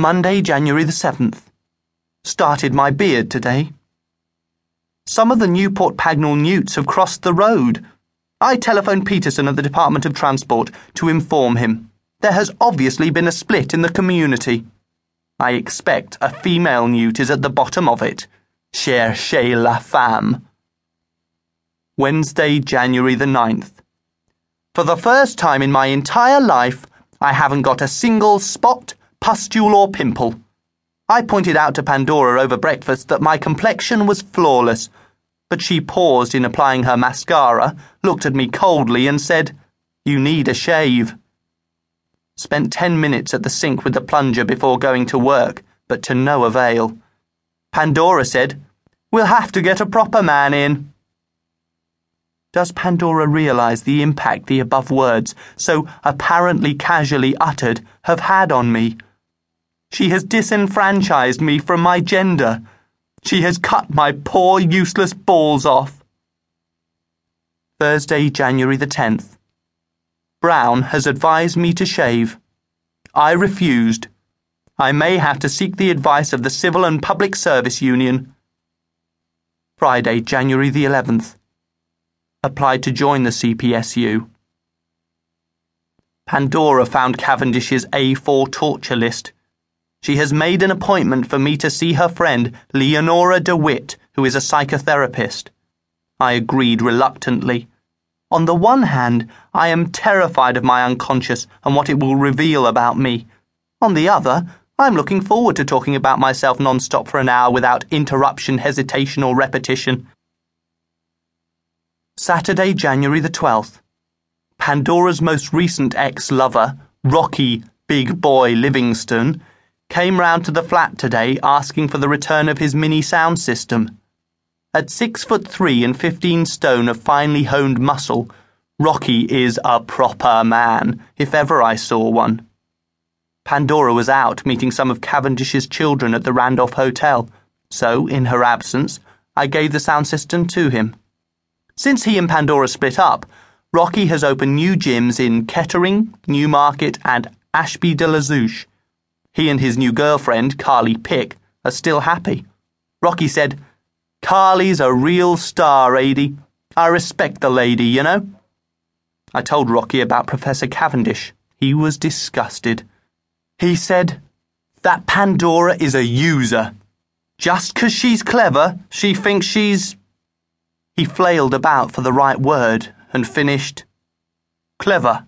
Monday, January the 7th. Started my beard today. Some of the Newport Pagnell newts have crossed the road. I telephoned Peterson at the Department of Transport to inform him. There has obviously been a split in the community. I expect a female newt is at the bottom of it. Cherchez la femme. Wednesday, January the 9th. For the first time in my entire life, I haven't got a single spot, pustule, or pimple. I pointed out to Pandora over breakfast that my complexion was flawless, but she paused in applying her mascara, looked at me coldly, and said, You need a shave. Spent ten minutes at the sink with the plunger before going to work, but to no avail. Pandora said, We'll have to get a proper man in. Does Pandora realize the impact the above words, so apparently casually uttered, have had on me? She has disenfranchised me from my gender. She has cut my poor, useless balls off. Thursday, January the 10th. Brown has advised me to shave. I refused. I may have to seek the advice of the Civil and Public Service Union. Friday, January the 11th applied to join the CPSU. Pandora found Cavendish's A4 torture list. She has made an appointment for me to see her friend, Leonora DeWitt, who is a psychotherapist. I agreed reluctantly. On the one hand, I am terrified of my unconscious and what it will reveal about me. On the other, I am looking forward to talking about myself non-stop for an hour without interruption, hesitation, or repetition. Saturday, January the 12th. Pandora's most recent ex lover, Rocky Big Boy Livingston, came round to the flat today asking for the return of his mini sound system. At six foot three and fifteen stone of finely honed muscle, Rocky is a proper man, if ever I saw one. Pandora was out meeting some of Cavendish's children at the Randolph Hotel, so, in her absence, I gave the sound system to him. Since he and Pandora split up, Rocky has opened new gyms in Kettering, Newmarket, and Ashby de la Zouch. He and his new girlfriend, Carly Pick, are still happy. Rocky said, Carly's a real star, Adi. I respect the lady, you know. I told Rocky about Professor Cavendish. He was disgusted. He said, That Pandora is a user. Just 'cause she's clever, she thinks she's he flailed about for the right word and finished, Clever.